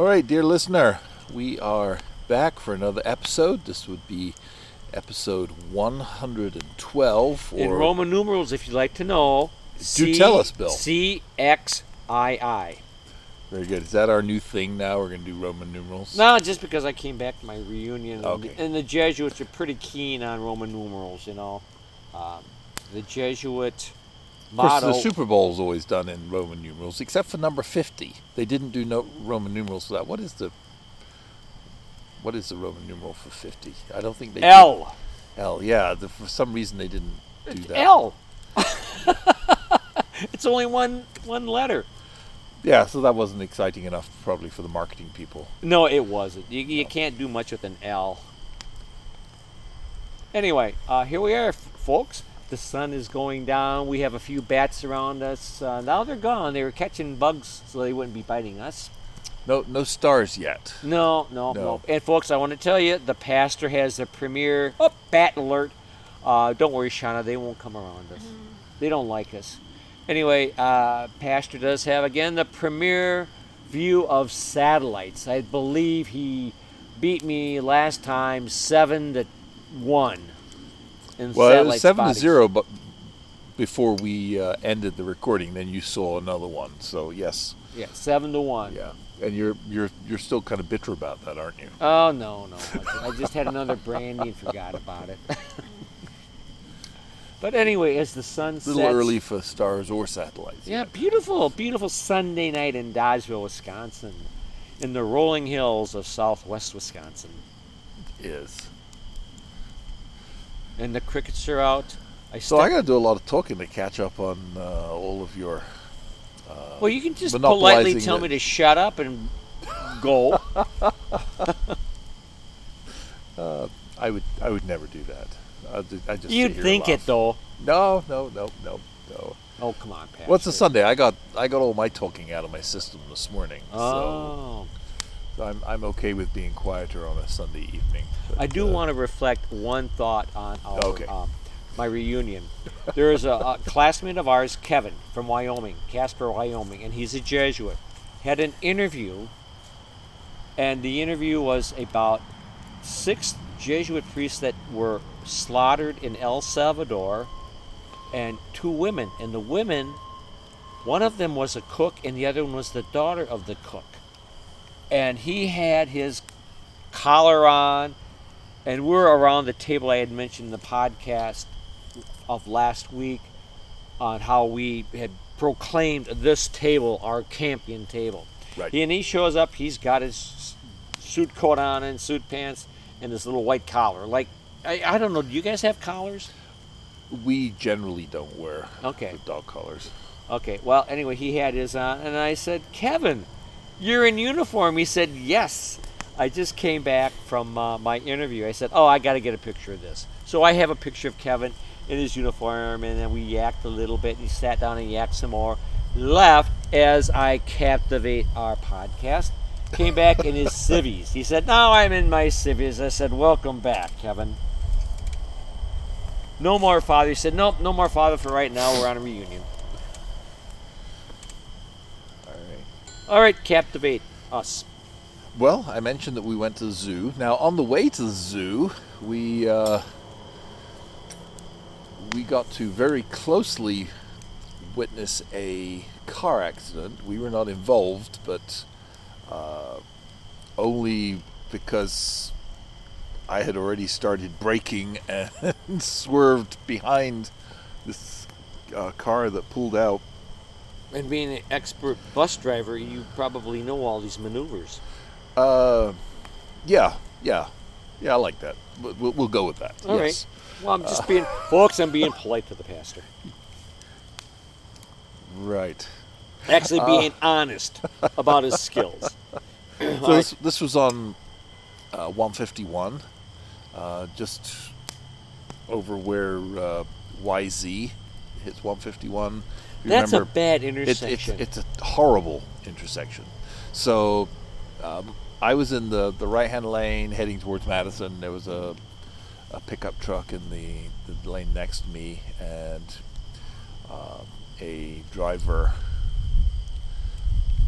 All right, dear listener, we are back for another episode. This would be episode 112. In Roman numerals, if you'd like to know. Do tell us, Bill. C X I I. Very good. Is that our new thing now? We're going to do Roman numerals? No, just because I came back to my reunion, and- Okay. and, the Jesuits are pretty keen on Roman numerals. You know, um, the Jesuit Of course, the Super Bowl is always done in Roman numerals, except for number 50. They didn't do no Roman numerals for that. What is the what is the Roman numeral for 50? I don't think they did. L. L, yeah. The, for some reason, they didn't do It's that. L. it's only one one letter. Yeah, so that wasn't exciting enough, probably, for the marketing people. No, it wasn't. You, you can't do much with an L. Anyway, uh, here we are, f- folks. The sun is going down. We have a few bats around us. Uh, now they're gone. They were catching bugs so they wouldn't be biting us. No, no stars yet. No, no, no. No. And folks, I want to tell you, the pastor has the premier Oh, bat alert! Uh, don't worry, Shauna. They won't come around us. They don't like us. Anyway, uh, pastor does have again the premier view of satellites. I believe he beat me last time seven to one. In Well, it was seven to zero, but before we uh, ended the recording, then you saw another one. So yes, Yeah, seven to one. yeah, and you're you're you're still kind of bitter about that, aren't you? Oh no, no! I just had another brandy and forgot about it. but anyway, as the sun A sets, little early for stars or satellites. Yeah, beautiful, beautiful Sunday night in Dodgeville, Wisconsin, in the rolling hills of Southwest Wisconsin, is. And the crickets are out. I So I got to do a lot of talking to catch up on uh, all of your. well, you can just politely tell the- me to shut up and go. I would I would never do that. I just, I just You'd think it though. No, no, no, no, no. Oh, come on, Pat. What's a Sunday? I got I got all my talking out of my system this morning. Oh, so I'm I'm okay with being quieter on a Sunday evening. I do uh, want to reflect one thought on our, Okay. um, my reunion. There is a, a classmate of ours, Kevin, from Wyoming, Casper, Wyoming, and he's a Jesuit. Had an interview, and the interview was about six Jesuit priests that were slaughtered in El Salvador, and two women. And the women, one of them was a cook, and the other one was the daughter of the cook. And he had his collar on, and we're around the table I had mentioned in the podcast of last week on how we had proclaimed this table our Campion table. Right. And he shows up, he's got his suit coat on and suit pants and this little white collar. Like, I, I don't know, do you guys have collars? we generally don't wear Okay. dog collars. Okay, well, anyway, he had his on, and I said, Kevin, you're in uniform. He said, Yes. I just came back from uh, my interview. I said, Oh, I got to get a picture of this. So I have a picture of Kevin in his uniform, and then we yacked a little bit, and he sat down and yacked some more. Left as I captivate our podcast. Came back in his civvies. He said, Now I'm in my civvies. I said, Welcome back, Kevin. No more father. He said, Nope, no more father for right now. We're on a reunion. All right. All right, captivate us. Well, I mentioned that we went to the zoo. Now, on the way to the zoo, we uh, we got to very closely witness a car accident. We were not involved, but uh, only because I had already started braking and swerved behind this uh, car that pulled out. And being an expert bus driver, you probably know all these maneuvers. Uh, yeah, yeah, yeah. I like that. We'll, we'll, go with that. All right. yes. Well, I'm just being, folks. I'm being polite to the pastor. Right. Actually, being honest about his skills. So this, this was on uh, 151, uh, just over where uh, YZ hits 151. That's a remember, bad it, it's, intersection. it's a horrible intersection. So um, I was in the, the right hand lane heading towards Madison. There was a, a pickup truck in the, the lane next to me, and um, a driver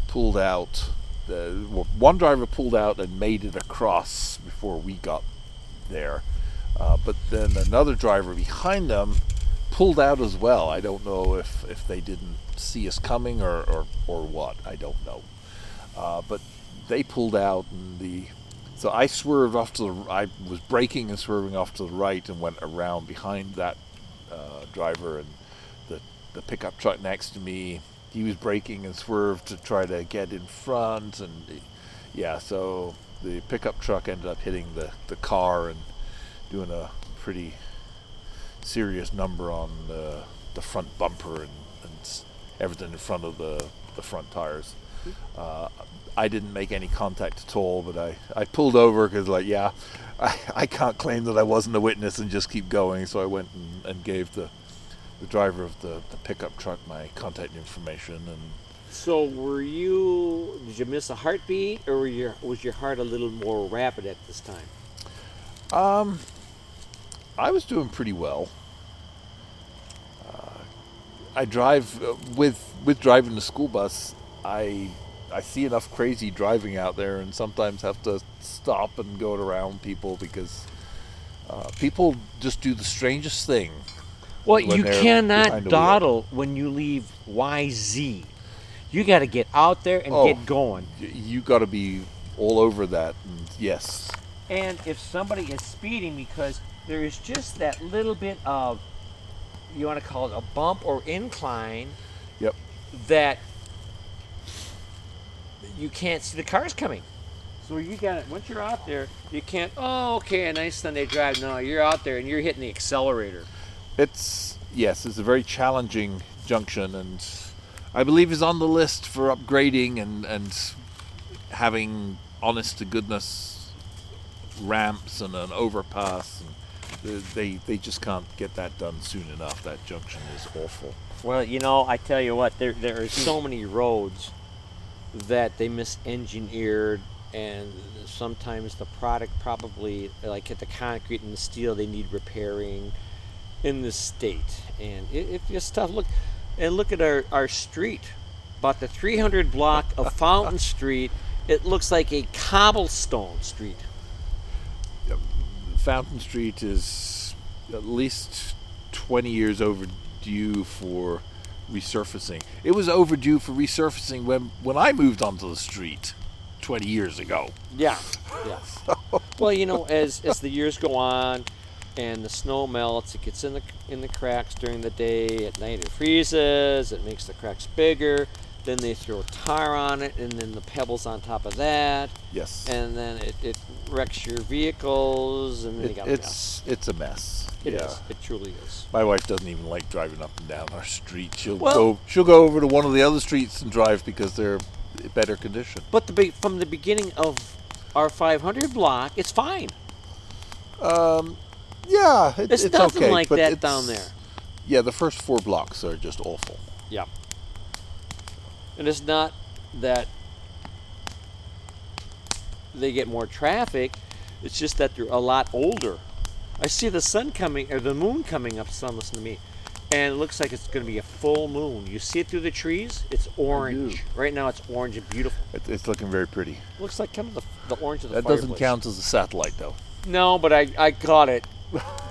pulled out the well, one driver pulled out and made it across before we got there, uh, but then another driver behind them pulled out as well. I don't know if, if they didn't see us coming or, or, or what. I don't know. Uh, but they pulled out and the so I swerved off to the I was braking and swerving off to the right and went around behind that uh, driver and the the pickup truck next to me he was braking and swerved to try to get in front and yeah so the pickup truck ended up hitting the, the car and doing a pretty serious number on the, the front bumper and, and everything in front of the, the front tires uh, I didn't make any contact at all, but I, I pulled over because, like, yeah, I, I can't claim that I wasn't a witness and just keep going. So I went and, and gave the, the driver of the, the pickup truck my contact information. And So were you? Did you miss a heartbeat, or were your was your heart a little more rapid at this time? um, I was doing pretty well. Uh, I drive uh, with with driving the school bus. I I see enough crazy driving out there, and sometimes have to stop and go around people because uh, people just do the strangest thing. Well, you cannot behind the wheel. dawdle when you leave YZ. You got to get out there and Oh. get going. You got to be all over that. And yes, And if somebody is speeding because there is just that little bit of, you want to call it a bump or incline yep. that you can't see the cars coming. So you got it. Once you're out there, you can't. Oh, okay, a nice Sunday drive. No, you're out there and you're hitting the accelerator. It's yes, it's a very challenging junction, and I believe is on the list for upgrading and and having honest to goodness ramps and an overpass. And they they just can't get that done soon enough. That junction is awful. Well, you know, I tell you what, there there are so many roads that they misengineered, and sometimes the product probably, like at the concrete and the steel, they need repairing in the state, and it, it's just tough. Look, and look at our our street, about the 300 block of Fountain Street. It looks like a cobblestone street. Fountain Street is at least 20 years overdue for resurfacing. It was overdue for resurfacing when, when I moved onto the street 20 years ago. Yeah, yeah. well, you know, as as the years go on, and the snow melts, it gets in the in the cracks during the day. At night, it freezes. It makes the cracks bigger. Then they throw tar on it, and then the pebbles on top of that, Yes. and then it, it wrecks your vehicles, and then you It, got a mess. it's it's a mess. It yeah. is. It truly is. My wife doesn't even like driving up and down our street. She'll Well- go she'll go over to one of the other streets and drive because they're better condition. But the from the beginning of our 500 block, it's fine. Um, yeah, it, It's it's nothing okay, like that down there. Yeah, the first four blocks are just awful. Yeah. And it's not that they get more traffic, it's just that they're a lot older. I see the sun coming, or the moon coming up, son, listen to me. And it looks like it's going to be a full moon. You see it through the trees? It's orange. Right now it's orange and beautiful. It, it's looking very pretty. looks like kind of the, the orange of the That doesn't fireplace. count as a satellite, though. No, but I, I got it.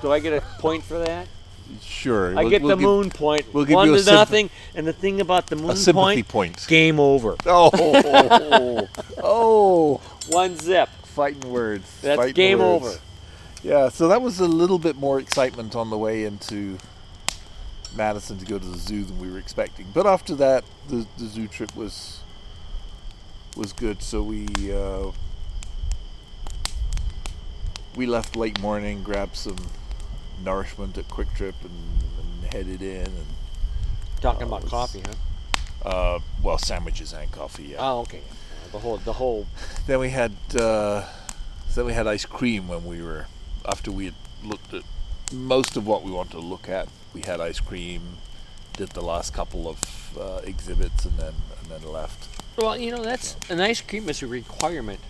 Do I get a point for that? Sure, I we'll- get we'll the give- moon point. we'll give One you a to symp- nothing. And the thing about the moon point, point. game over. Oh, oh, One zip. fighting words. That's fighting game words. over. Yeah, so that was a little bit more excitement on the way into Madison to go to the zoo than we were expecting. But after that, the, the zoo trip was was good. So we uh, we left late morning, grabbed some nourishment at Quick Trip, and, and headed in. And Talking Uh, about was- coffee, huh? uh, well, sandwiches and coffee. Yeah. Oh, okay. Uh, the whole, the whole. Then we had uh, then we had ice cream when we were after we had looked at most of what we wanted to look at. We had ice cream, did the last couple of uh, exhibits, and then and then left. Well, you know, that's an ice cream is a requirement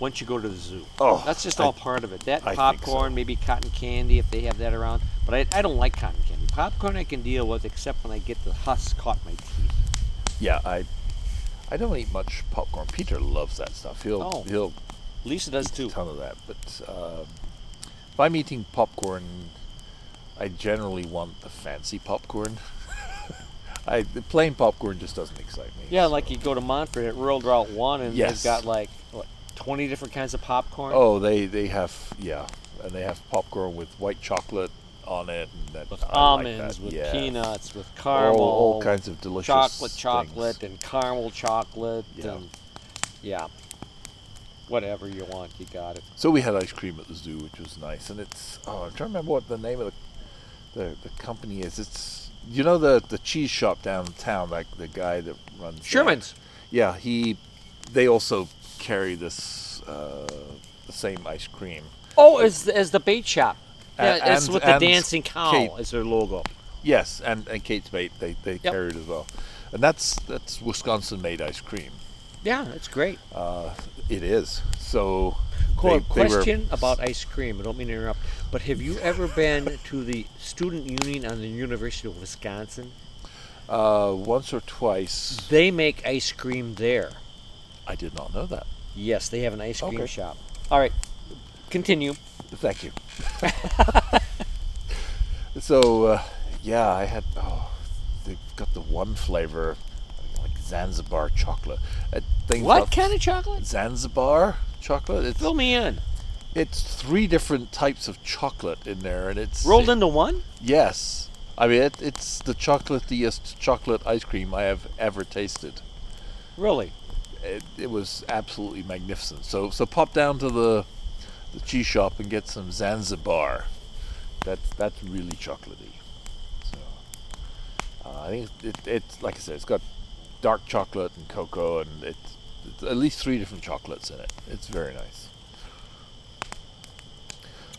once you go to the zoo. Oh, that's just I- all part of it. That I popcorn, so. maybe cotton candy if they have that around. But I, I don't like cotton candy. Popcorn I can deal with, except when I get the husk caught in my teeth. Yeah, I I don't eat much popcorn. Peter loves that stuff. He'll Oh. he'll Lisa does eat too. a ton of that. But um, if I'm eating popcorn, I generally want the fancy popcorn. I the plain popcorn just doesn't excite me. Yeah, so- like you go to Montfort at Rural Route One, and Yes. they've got like what twenty different kinds of popcorn. Oh, they they have yeah, and they have popcorn with white chocolate on it, and that with I like almonds, that, with yeah. peanuts, with caramel, all kinds of delicious chocolate, things. chocolate, and caramel chocolate, Yeah. and yeah, whatever you want, you got it. So we had ice cream at the zoo, which was nice, and it's oh, I'm trying to remember what the name of the the, the company is. It's you know the the cheese shop downtown, like the guy that runs that? Sherman's. Yeah, he they also carry this uh, the same ice cream. Oh, as as the bait shop. Yeah, it's with the dancing cow Kate. as their logo. Yes, and and Kate's Bait they they Yep. carry it as well, and that's that's Wisconsin made ice cream. Yeah, it's great. Uh, it is so. Cool. they- question about ice cream. I don't mean to interrupt, but have you ever been to the student union on the University of Wisconsin? uh, once or twice. They make ice cream there. I did not know that. Yes, they have an ice cream Okay. shop. All right, continue. Thank you. so, uh, yeah, I had. Oh, they've got the one flavor, like Zanzibar chocolate. That thing's What kind of chocolate? Zanzibar chocolate? It's Fill me in. it's three different types of chocolate in there, and it's Rolled into one? Yes, I mean it, it's the chocolatiest chocolate ice cream I have ever tasted. Really? It, it was absolutely magnificent. So so pop down to the the cheese shop and get some Zanzibar. That's that's really chocolatey. So uh, I think it, it's like I said, it's got dark chocolate and cocoa, and it's, it's at least three different chocolates in it. It's very nice.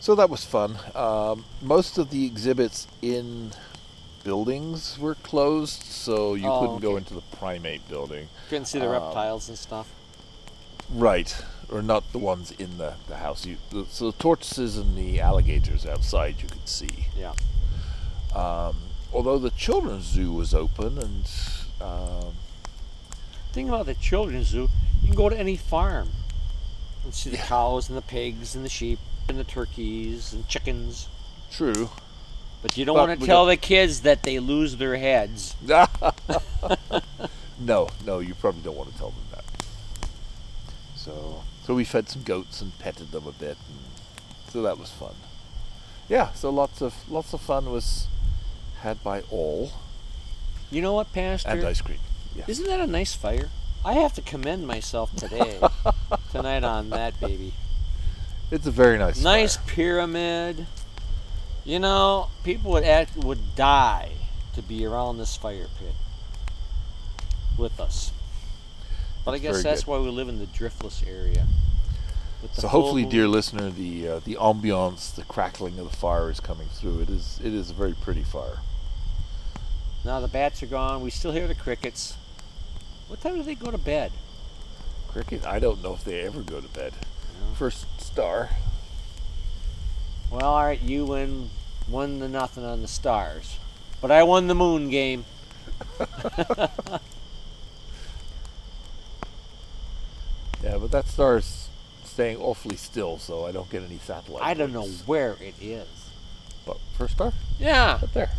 So that was fun. Um, most of the exhibits in buildings were closed, so you Oh, couldn't go into the primate building. Couldn't see the Um, reptiles and stuff. Right, or not the ones in the, the house. You, the, so the tortoises and the alligators outside you could see. Yeah. Um, although the children's zoo was open, and um, Thing about the children's zoo, you can go to any farm and see the Yeah. cows and the pigs and the sheep and the turkeys and chickens. true. But you don't But want to tell got- the kids that they lose their heads. no, no, you probably don't want to tell them that. So, so we fed some goats and petted them a bit, and so that was fun. Yeah, so lots of lots of fun was had by all, You know what, Pastor? and ice cream. Yeah. Isn't that a nice fire? I have to commend myself today, tonight on that baby. It's a very nice. Nice fire. pyramid. You know, people would act would die to be around this fire pit with us. But I guess that's good. why we live in the driftless area. So hopefully, dear listener, the uh, the ambiance, the crackling of the fire is coming through. It is it is a very pretty fire. Now the bats are gone. We still hear the crickets. What time do they go to bed? Cricket. I don't know if they ever go to bed. No. First star. Well, all right, you win one to nothing on the stars, but I won the moon game. Yeah, but that star's staying awfully still, so I don't get any satellite. I don't know where it is. But first star, Yeah. up there.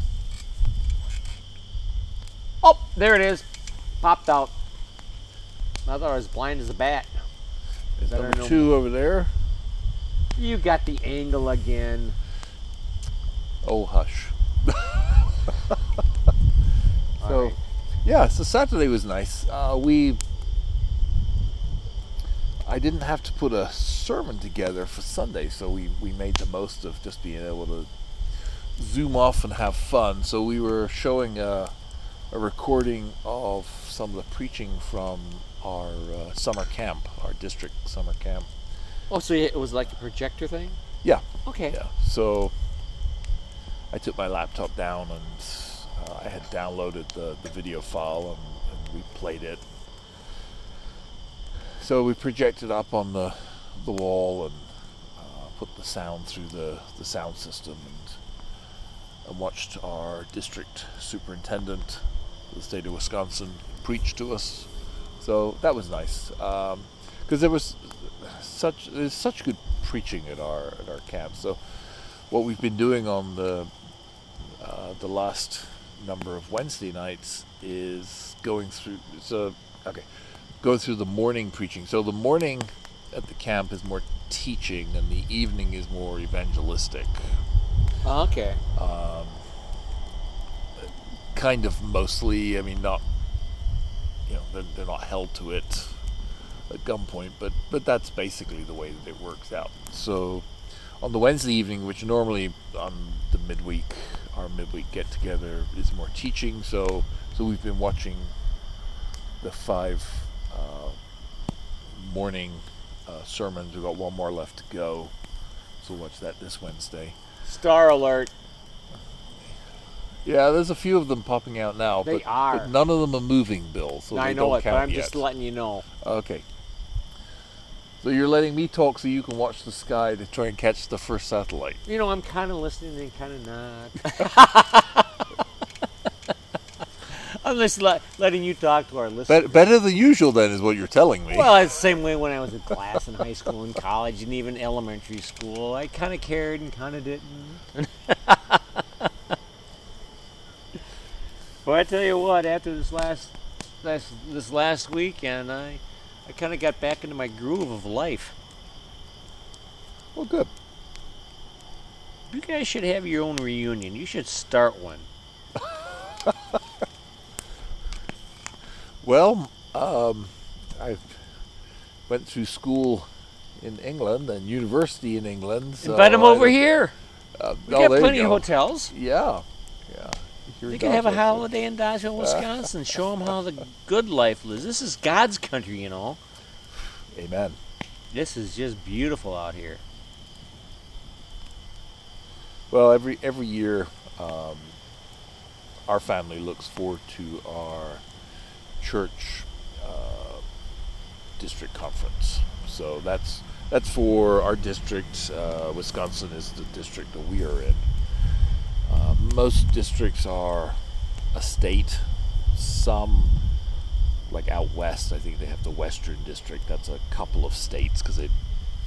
Oh, there it is. Popped out. I thought I was blind as a bat. Better number two over there. You got the angle again. Oh hush. So, right. yeah, so Saturday was nice. Uh, we, I didn't have to put a sermon together for Sunday, so we, we made the most of just being able to zoom off and have fun. So we were showing a, a recording of some of the preaching from our uh, summer camp, our district summer camp. Oh, so it was like a projector thing? Yeah, Okay. yeah. So I took my laptop down and uh, I had downloaded the, the video file and, and we played it. So we projected up on the the wall and uh, put the sound through the, the sound system and, and watched our district superintendent of the state of Wisconsin preach to us So that was nice because there was such there's such good preaching at our at our camp. So what we've been doing on the uh, the last number of Wednesday nights is going through. So okay, go through the morning preaching. So the morning at the camp is more teaching, and the evening is more evangelistic. Okay. Um, kind of mostly. I mean, not you know they're, they're not held to it at gunpoint, but but that's basically the way that it works out. So on the Wednesday evening, which normally on the midweek, our midweek get together is more teaching. So so we've been watching the five uh, morning uh, sermons. We've got one more left to go, so we'll watch that this Wednesday. Star alert. Yeah, there's a few of them popping out now, They but, are. but none of them are moving, Bill. So I know it, but I'm just letting you know. Okay. So you're letting me talk so you can watch the sky to try and catch the first satellite. You know, I'm kind of listening and kind of not. I'm just let, letting you talk to our listeners. Bet better than usual, then, is what you're telling me. Well, it's the same way when I was in class in high school and college and even elementary school. I kind of cared and kind of didn't. but I tell you what, after this last, last this last weekend, I I kind of got back into my groove of life. well, good. You guys should have your own reunion. You should start one. Well, um, I went through school in England and university in England. So Invite them over here. Uh, We got plenty of hotels. Yeah, They can have a holiday in Dodgeville, Wisconsin. Show them how the good life lives. This is God's country, you know. Amen. This is just beautiful out here. Well, every every year, um, our family looks forward to our church uh, district conference. So that's that's for our district. Uh, Wisconsin is the district that we are in. Uh, most districts are a state. Some, like out west, I think they have the Western District. That's a couple of states because they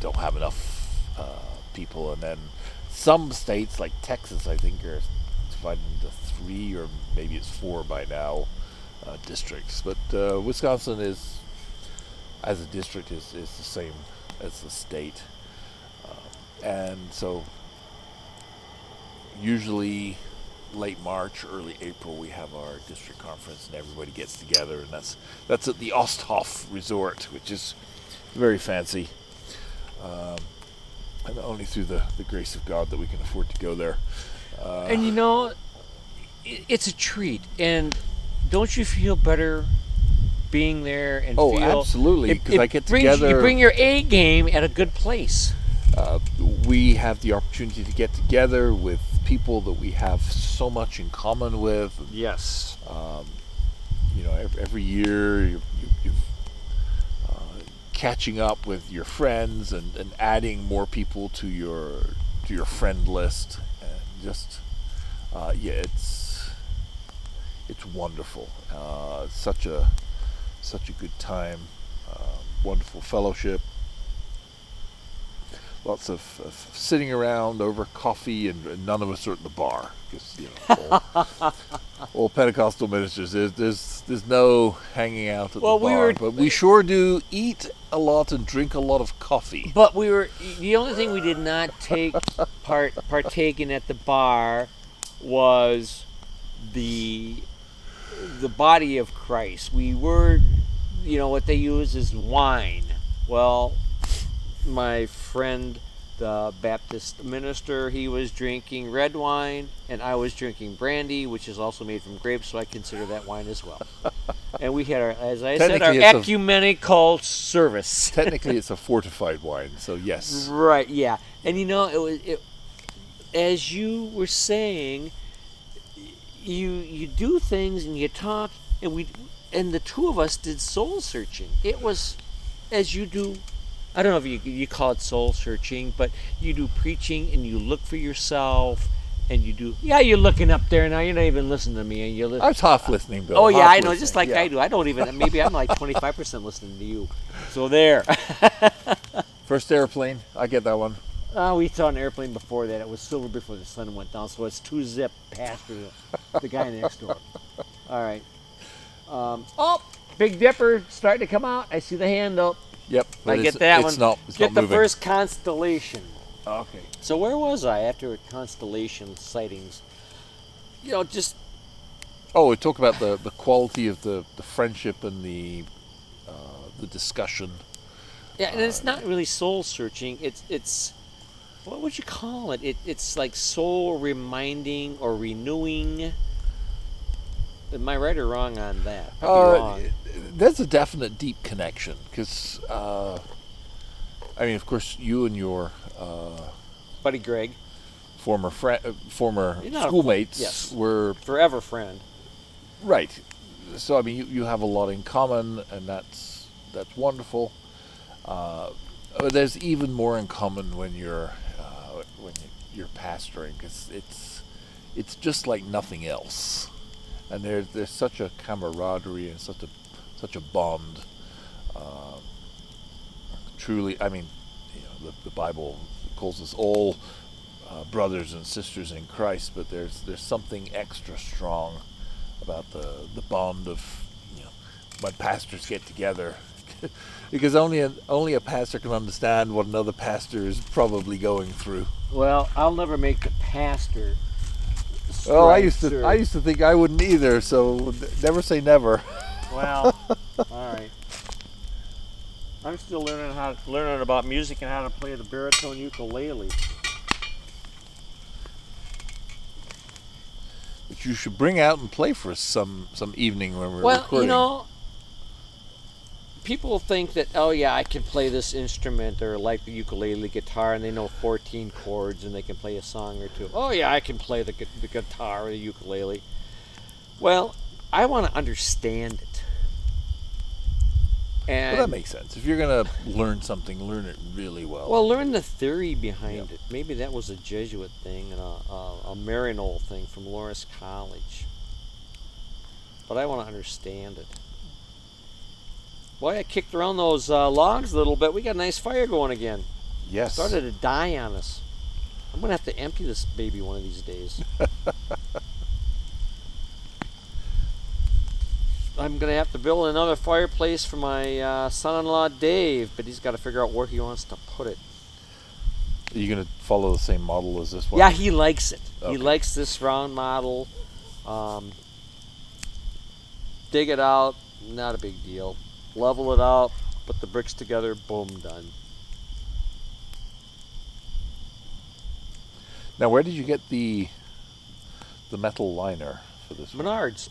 don't have enough uh, people. And then some states, like Texas, I think, are divided into three or maybe it's four by now uh, districts. But uh, Wisconsin is, as a district, is, is the same as the state. Uh, and so usually late March, early April, we have our district conference, and everybody gets together, and that's that's at the Osthoff Resort, which is very fancy, um, and only through the, the grace of God that we can afford to go there. Uh, And you know, i- it's a treat. And don't you feel better being there and Oh, absolutely, it- 'cause I get brings- You bring your A game at a good place. uh, we have the opportunity to get together with people that we have so much in common with. Yes. Um, you know, every, every year you, you, you've uh, catching up with your friends and, and adding more people to your to your friend list, and just uh, yeah, it's it's wonderful. Uh, such a such a good time, uh, wonderful fellowship. Lots of, of sitting around over coffee, and, and none of us are at the bar because you know. all- old Pentecostal ministers. There's, there's there's no hanging out at Well, the we bar, were- but we sure do eat a lot and drink a lot of coffee. But we were the only thing we did not take part partake in at the bar was the the body of Christ. We were, you know, what they use is wine. Well, my friend, the Baptist minister, he was drinking red wine, and I was drinking brandy, which is also made from grapes, so I consider that wine as well. and we had our, as I said, our it's a- service. Technically, it's a fortified wine, so yes. Right. Yeah. And you know, it was it, as you were saying, you you do things and you talk, and we and the two of us did soul searching. It was as you do. I don't know if you you call it soul searching, but you do preaching and you look for yourself, and you do. Yeah, you're looking up there now. You're not even listening to me, and you're. Li- I was half listening, Bill. oh yeah, I know. listening, Just like yeah. I do. I don't even. Maybe I'm like 25 percent listening to you. So there. First airplane, I get that one. Uh, we saw an airplane before that. It was silver before the sun went down, so it's two zip past the, the guy next door. All right. Um, oh, Big Dipper starting to come out. I see the hand up. Yep. I get that it's one. Not, it's Get the moving. first constellation. Okay. So where was I after constellation sightings? You know, just Oh, we talk about the, the quality of the, the friendship and the uh, the discussion. yeah, and it's not really soul searching. It's it's what would you call it? It it's like soul reminding or renewing. Am I right or wrong on that? Uh, wrong. there's a definite deep connection because, uh, I mean, of course, you and your uh, Buddy Greg, former friend, uh, former schoolmates yes. were forever friend. right. So I mean, you, you have a lot in common, and that's that's wonderful. Uh, but there's even more in common when you're uh, when you're pastoring because it's it's just like nothing else, and there's there's such a camaraderie and such a such a bond. Um, truly, I mean, you know, the, the Bible calls us all uh, brothers and sisters in Christ, but there's there's something extra strong about the the bond of you know when pastors get together. because only a, only a pastor can understand what another pastor is probably going through. Well, I'll never make the pastor. Oh, I used to through. I used to think I wouldn't either. So never say never. Well, all right. I'm still learning how learning about music and how to play the baritone ukulele. But you should bring out and play for us some some evening when we're Well, recording. you know, people think that oh yeah, I can play this instrument or like the ukulele guitar, and they know 14 chords and they can play a song or two. Oh yeah, I can play the the guitar or the ukulele. Well, I want to understand it. And well, that makes sense. If you're gonna learn something, learn it really well. Well, learn the theory behind Yep. it. Maybe that was a Jesuit thing and a, a, a Maryknoll thing from lawrence College. But I want to understand it. Boy, I kicked around those uh, logs a little bit. We got a nice fire going again. yes. Started to die on us. I'm gonna have to empty this baby one of these days. I'm gonna have to build another fireplace for my uh, son-in-law Dave, but he's got to figure out where he wants to put it. Are you gonna follow the same model as this one? Yeah, he likes it. He likes this round model. Um, dig it out, not a big deal. Level it out, put the bricks together, boom, done. Now, where did you get the the metal liner for this one? Menards.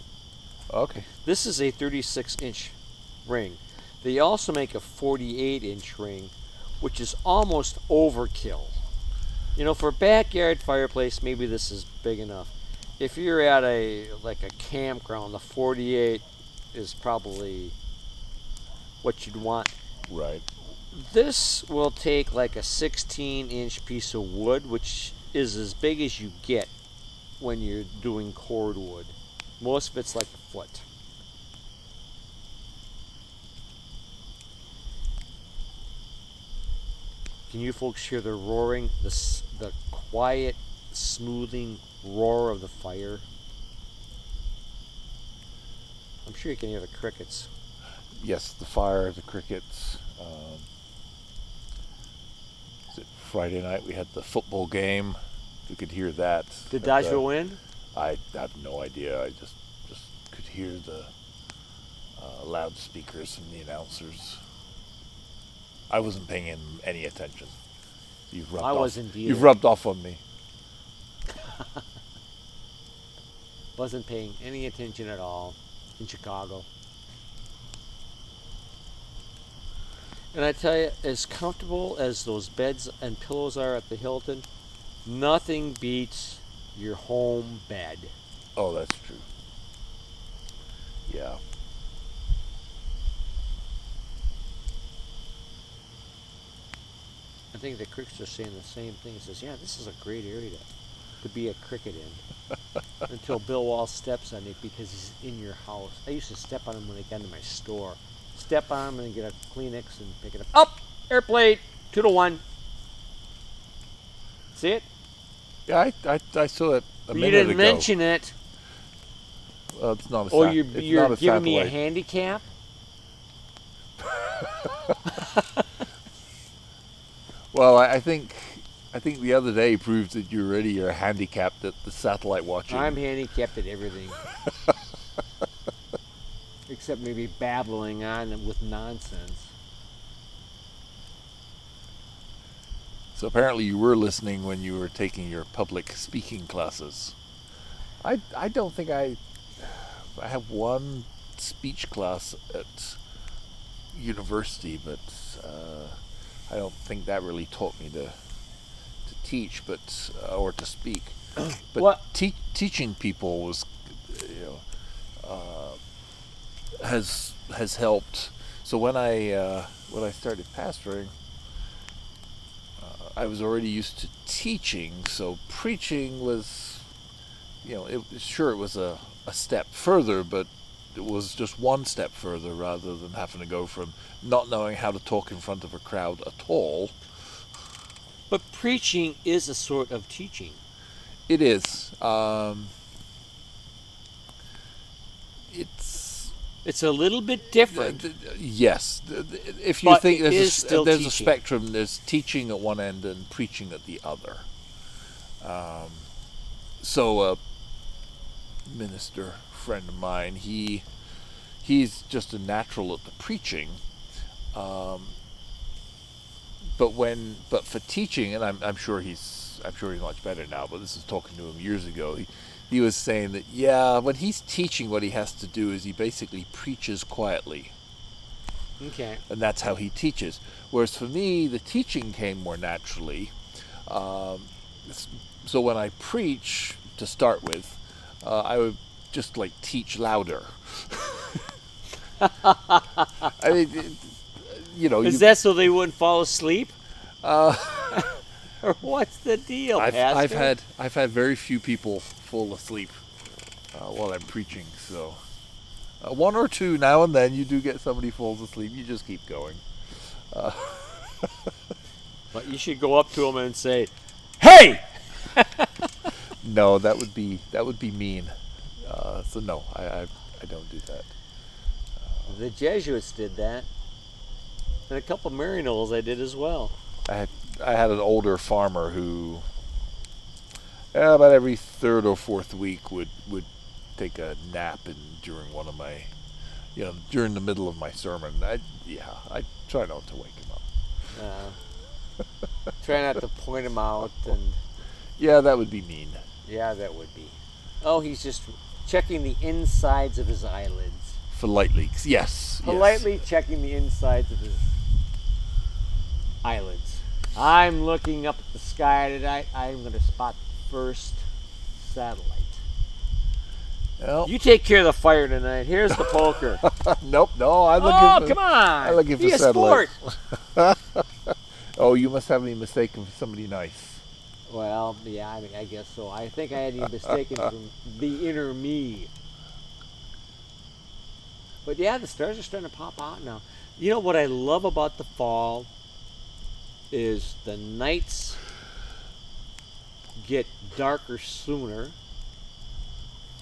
Okay. This is a 36 inch ring. They also make a 48 inch ring, which is almost overkill. You know, for a backyard fireplace, maybe this is big enough. If you're at a like a campground, the 48 is probably what you'd want. Right. This will take like a 16 inch piece of wood, which is as big as you get when you're doing cordwood. Most of it's like a foot. Can you folks hear the roaring, the, the quiet, smoothing roar of the fire? I'm sure you can hear the crickets. Yes, the fire, the crickets. Um, is it Friday night we had the football game. You could hear that. Did Dodgeville win? I have no idea. I just just could hear the uh, loudspeakers from the announcers. I wasn't paying him any attention. You've rubbed I off, wasn't You've rubbed off on me. Wasn't paying any attention at all in Chicago. And I tell you, as comfortable as those beds and pillows are at the Hilton, nothing beats your home bed. Oh, that's true. Yeah. I think the critics are saying the same thing. It says, yeah, this is a great area to to be a cricket in until Bill Wall steps on it because he's in your house. I used to step on him when I got into my store. Step on him and get a Kleenex and pick it up. Up! Airplane! Two to one. See it? Yeah, I, I, I saw it a you minute didn't ago. mention it. Well, it's not a Oh, sat- you're, it's you're not a giving me a satellite. handicap? Well, I, I think I think the other day proved that you're already are handicapped at the satellite watching. I'm handicapped at everything. Except maybe babbling on with nonsense. so apparently you were listening when you were taking your public speaking classes. I I don't think I I have one speech class at university, but uh, I don't think that really taught me to to teach, but uh, or to speak. But What- te- teaching people was, you know, uh, has has helped. So when I uh, when I started pastoring, uh, I was already used to teaching. So preaching was, you know, it, sure it was a, a step further, but it was just one step further rather than having to go from not knowing how to talk in front of a crowd at all. But preaching is a sort of teaching. It is. Um, it's It's a little bit different. yes. If you But think there's, a, is s- still there's a spectrum, there's teaching at one end and preaching at the other. Um, so a minister friend of mine, he he's just a natural at the preaching. Um, but when but for teaching, and I'm, I'm sure he's I'm sure he's much better now. But this is talking to him years ago. He, he was saying that yeah, when he's teaching, what he has to do is he basically preaches quietly, Okay. and that's how he teaches. Whereas for me, the teaching came more naturally. Um, so when I preach, to start with, uh, I would just like teach louder. I mean, it- you know, Is you- that so they wouldn't fall asleep? uh, Or what's the deal, I've, Pastor? I've had I've had very few people fall asleep uh, while I'm preaching. So uh, one or two now and then you do get somebody falls asleep. You just keep going. But you should go up to them and say, "Hey!" No, that would be that would be mean. Uh, so no, I, I I don't do that. The Jesuits did that, and a couple of Maryknolls I did as well. I had I had an older farmer who uh, about every third or fourth week would would take a nap in during one of my you know during the middle of my sermon. I yeah I try not to wake him up. Uh, try not to point them out, and Yeah, that would be mean. yeah, that would be. Oh, he's just checking the insides of his eyelids. For light leaks, yes. yes. Politely checking the insides of his eyelids. I'm looking up at the sky tonight. I'm going to spot the first satellite. Well, You take care of the fire tonight. Here's the poker. nope, no, I'm looking oh, for. come on! I'm looking Be for a sport. Oh, you must have me mistaken for somebody nice. Well, yeah, I, mean, I guess so. I think I had you mistaken from the inner me. But yeah, the stars are starting to pop out now. You know what I love about the fall is the nights get darker sooner,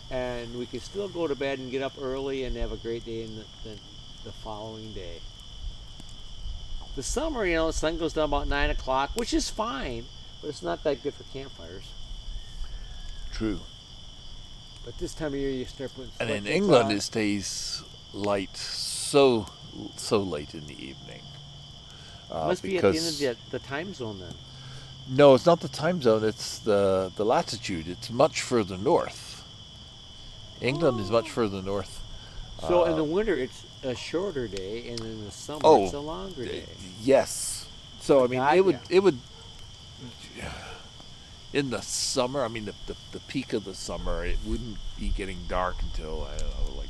and we can still go to bed and get up early and have a great day in the, the, the following day. The summer, you know, the sun goes down about nine o'clock, which is fine, but it's not that good for campfires. True. But this time of year, you start putting. And in England, it stays light so so late in the evening. Uh, must be at the end of the, the time zone then. No, it's not the time zone. It's the the latitude. It's much further north. England is much further north. So in Uh, the winter, it's a shorter day, and in the summer, Oh, it's a longer day. Yes. So I mean, Got it would ya. it would in the summer. I mean, the, the the peak of the summer, it wouldn't be getting dark until I don't know, like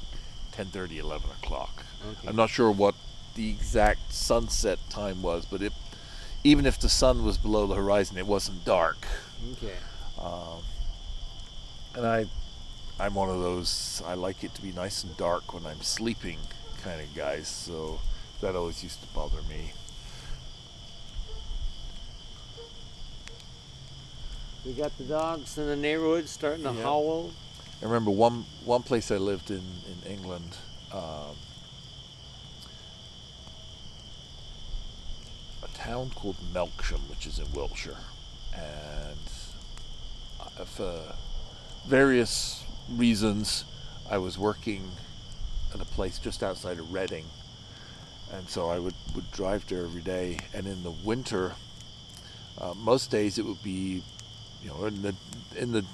10:30, 11 o'clock. Okay. I'm not sure what the exact sunset time was, but it even if the sun was below the horizon, it wasn't dark. Okay. Um, and I, I'm one of those. I like it to be nice and dark when I'm sleeping, kind of guys. So that always used to bother me. We got the dogs in the neighborhood starting to howl. I remember one one place I lived in in England. Um, town called Melksham, which is in Wiltshire, and for various reasons, I was working at a place just outside of Reading, and so I would would drive there every day. And in the winter, uh, most days it would be, you know, in the in the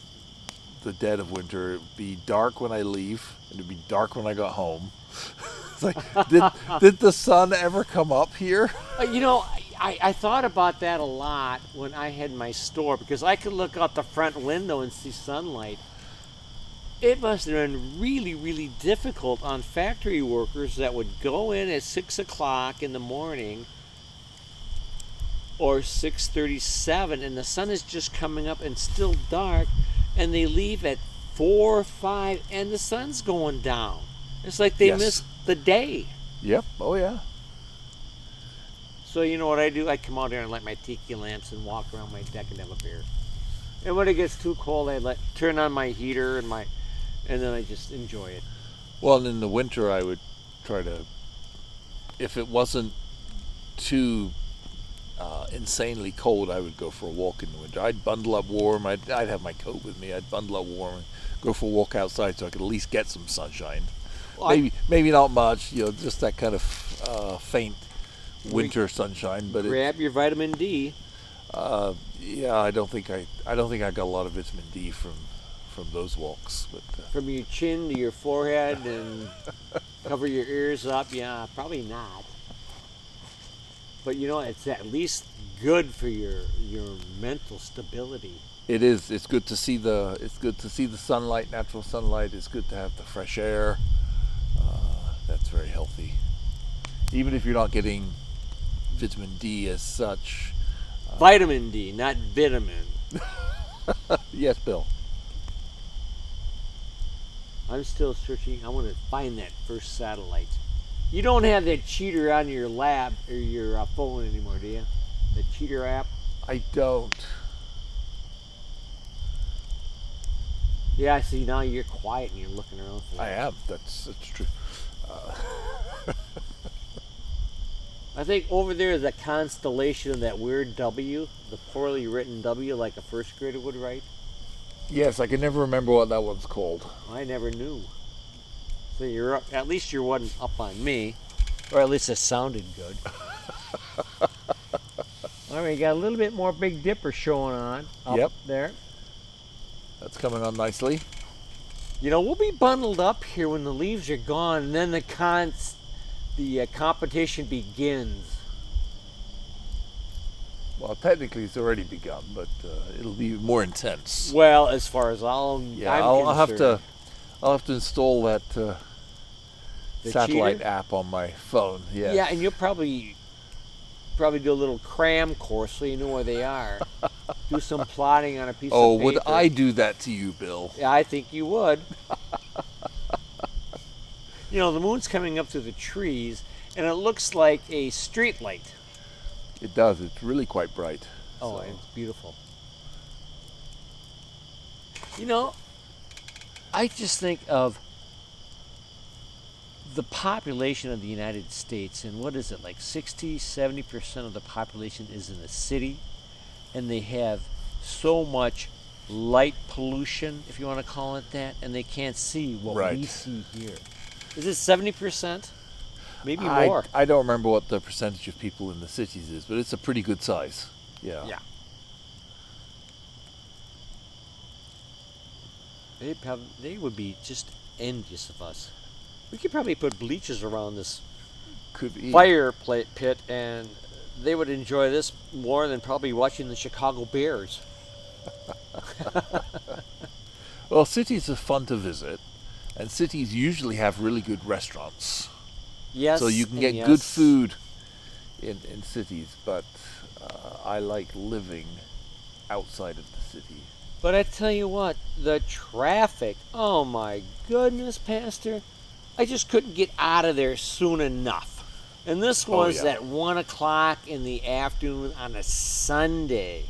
the dead of winter. It'd be dark when I leave, and it'd be dark when I got home. like, did did the sun ever come up here? Uh, you know, I, I thought about that a lot when I had my store because I could look out the front window and see sunlight. It must have been really, really difficult on factory workers that would go in at six o'clock in the morning or six thirty-seven, and the sun is just coming up and still dark, and they leave at four, five, and the sun's going down. It's like they Yes. missed the day. Yep. Oh yeah. So you know what I do? I come out here and light my tiki lamps and walk around my deck and have a beer. And when it gets too cold, I let turn on my heater and my, and then I just enjoy it. Well, in the winter, I would try to, if it wasn't too uh, insanely cold, I would go for a walk in the winter. I'd bundle up warm. I'd, I'd have my coat with me. I'd bundle up warm and go for a walk outside so I could at least get some sunshine. Well, I- maybe maybe not much, you know, just that kind of uh, faint winter sunshine. But it, Grab your vitamin D. uh, yeah, I don't think I I don't think I got a lot of vitamin D from from those walks. But uh, from your chin to your forehead and cover your ears up. Yeah, probably not. But you know, it's at least good for your your mental stability. It is. It's good to see the. It's good to see the sunlight, natural sunlight. It's good to have the fresh air. Uh, that's very healthy. Even if you're not getting vitamin D as such. Vitamin D, not vitamin. Yes, Bill. I'm still searching. I want to find that first satellite. You don't have that cheater on your lab or your uh, phone anymore, do you? The cheater app. I don't. Yeah, I see. Now you're quiet and you're looking around. For I it. am. That's that's true. I think over there is a constellation of that weird W, the poorly written W, like a first grader would write. Yes, I can never remember what that one's called. I never knew. So you're up. At least you wasn't up on me, or at least it sounded good. All right, you got a little bit more Big Dipper showing on up Yep. there. That's coming on nicely. You know, we'll be bundled up here when the leaves are gone, and then the cons, the uh, competition begins. Well, technically it's already begun, but uh, it'll be more intense. Well, as far as I'll, Yeah, I'm I'll, I'll have to. I'll have to install that uh, satellite cheater? app on my phone. Yes. Yeah, and you'll probably probably do a little cram course so you know where they are. do some plotting on a piece Oh, of paper. would I do that to you, Bill? Yeah, I think you would. you know, the moon's coming up through the trees, and it looks like a street light. It does. It's really quite bright. Oh, So- it's beautiful. You know, I just think of the population of the United States, and what is it, like 60, 70% of the population is in the city, and they have so much light pollution, if you want to call it that, and they can't see what we Right. see here. Is it 70%? Maybe I, more. I don't remember what the percentage of people in the cities is, but it's a pretty good size. Yeah. Yeah. They they would be just envious of us. We could probably put bleachers around this Could be. fire pit, and they would enjoy this more than probably watching the Chicago Bears. Well, cities are fun to visit, and cities usually have really good restaurants. Yes. so you can get good food in, in cities, but uh, I like living outside of the city. But I tell you what, the traffic, oh my goodness, Pastor. I just couldn't get out of there soon enough. And this Oh, was yeah. at 1 o'clock in the afternoon on a Sunday.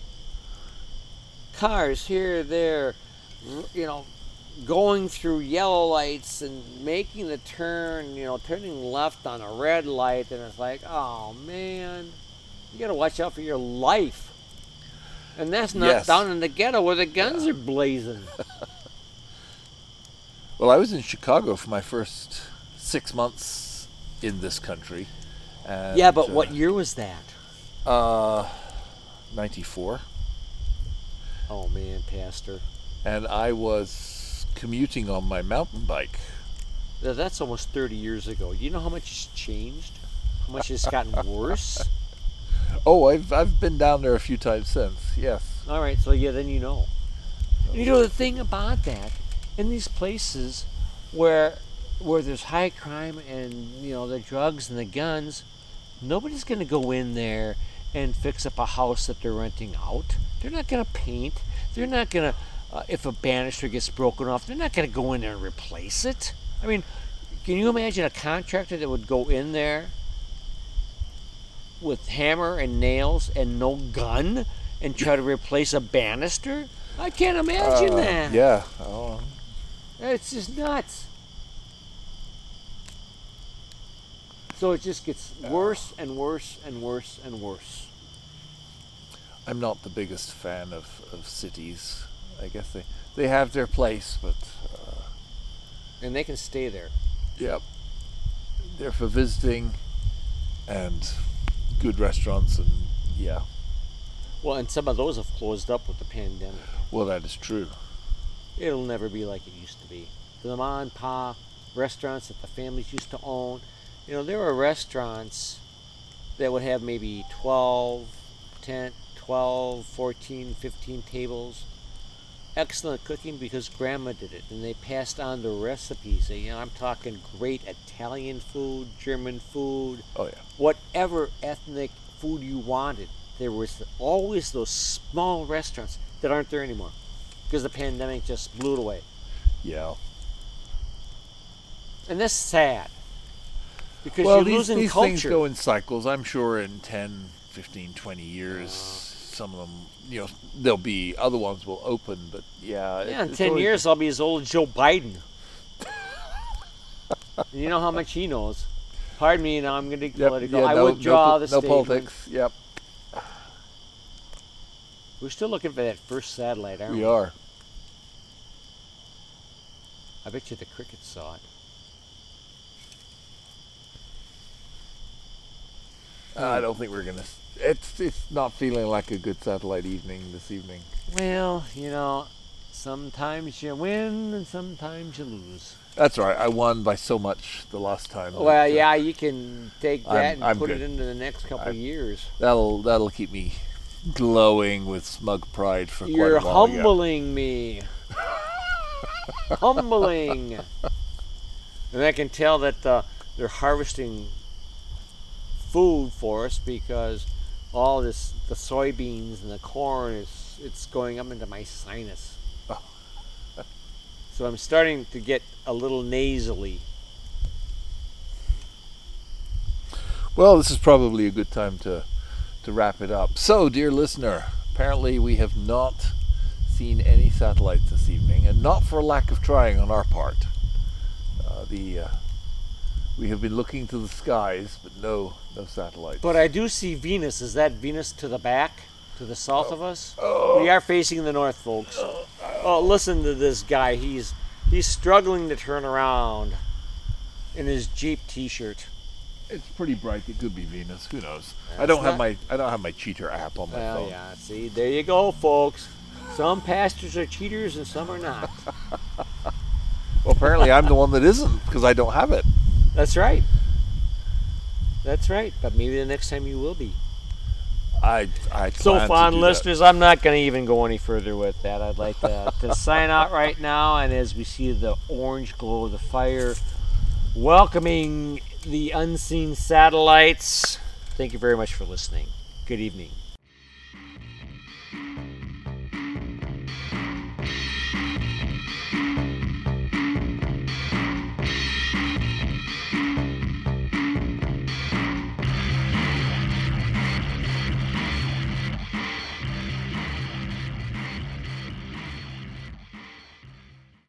Cars here, there, you know, going through yellow lights and making the turn, you know, turning left on a red light. And it's like, oh man, you got to watch out for your life. And that's not Yes. down in the ghetto where the guns are blazing. Well, I was in Chicago for my first six months in this country. And, yeah, but uh, what year was that? Uh, 94. Oh man, Pastor. And I was commuting on my mountain bike. Th- That's almost 30 years ago. You know how much has changed? How much has gotten worse? Oh, I've, I've been down there a few times since, yes. All right, so yeah, then you know. You know the thing about that, in these places where where there's high crime and you know the drugs and the guns, nobody's going to go in there and fix up a house that they're renting out. They're not going to paint. They're not going to uh, if a banister gets broken off, they're not going to go in there and replace it. I mean, can you imagine a contractor that would go in there with hammer and nails and no gun and try to replace a banister? I can't imagine Uh, that. Yeah. Oh, It's just nuts. So it just gets worse and worse and worse and worse. I'm not the biggest fan of, of cities. I guess they, they have their place, but uh, And they can stay there. Yep. They're for visiting and good restaurants and yeah. Well, and some of those have closed up with the pandemic. Well, that is true. It'll never be like it used to be. The mom and pop restaurants that the families used to own. You know, there were restaurants that would have maybe 12, 10, 12, 14, 15 tables. Excellent cooking because grandma did it and they passed on the recipes. You know, I'm talking great Italian food, German food, Oh yeah. whatever ethnic food you wanted. There was always those small restaurants that aren't there anymore because the pandemic just blew it away. Yeah. And that's sad because well, you're these, losing these culture. things go in cycles. I'm sure in 10, 15, 20 years, some of them, you know, there'll be other ones will open, but yeah. it- yeah, in 10 always- years, I'll be as old as Joe Biden. You know how much he knows. Pardon me, now I'm going to Yep, political. yeah, I no, withdraw no, the no statement. politics. Yep, We're still looking for that first satellite, aren't we? we are. I bet you the crickets saw it. I don't think we're gonna. It's it's not feeling like a good satellite evening this evening. Well, you know, sometimes you win and sometimes you lose. That's right. I won by so much the last time. that, Well, uh, yeah, you can take that I'm- and I'm put it into the next couple I'm- years. That'll that'll keep me glowing with smug pride for You're quite a while. You're humbling me. humbling. And I can tell that uh, they're harvesting food for us because all this, the soybeans and the corn is it's going up into my sinus. Oh. so I'm starting to get a little nasally. Well, this is probably a good time to to wrap it up. So, dear listener, apparently we have not seen any satellites this evening, and not for lack of trying on our part. Uh, the uh, we have been looking to the skies, but no no satellites. But I do see Venus. Is that Venus to the back, to the south of us? Oh. oh. We are facing the north, folks. Oh, listen to this guy. He's he's struggling to turn around in his Jeep T-shirt. it's pretty bright. It could be Venus. Who knows? I don't have my I don't have my cheater app on my Well, phone. yeah. See, there you go, folks. Some pastors are cheaters and some are not. Well, apparently I'm the one that isn't because I don't have it. That's right. That's right. But maybe the next time you will be. I I So, fond do that. listeners, I'm not going to even go any further with that. I'd like to, to sign out right now, and as we see the orange glow of the fire, welcoming the unseen satellites. Thank you very much for listening. Good evening.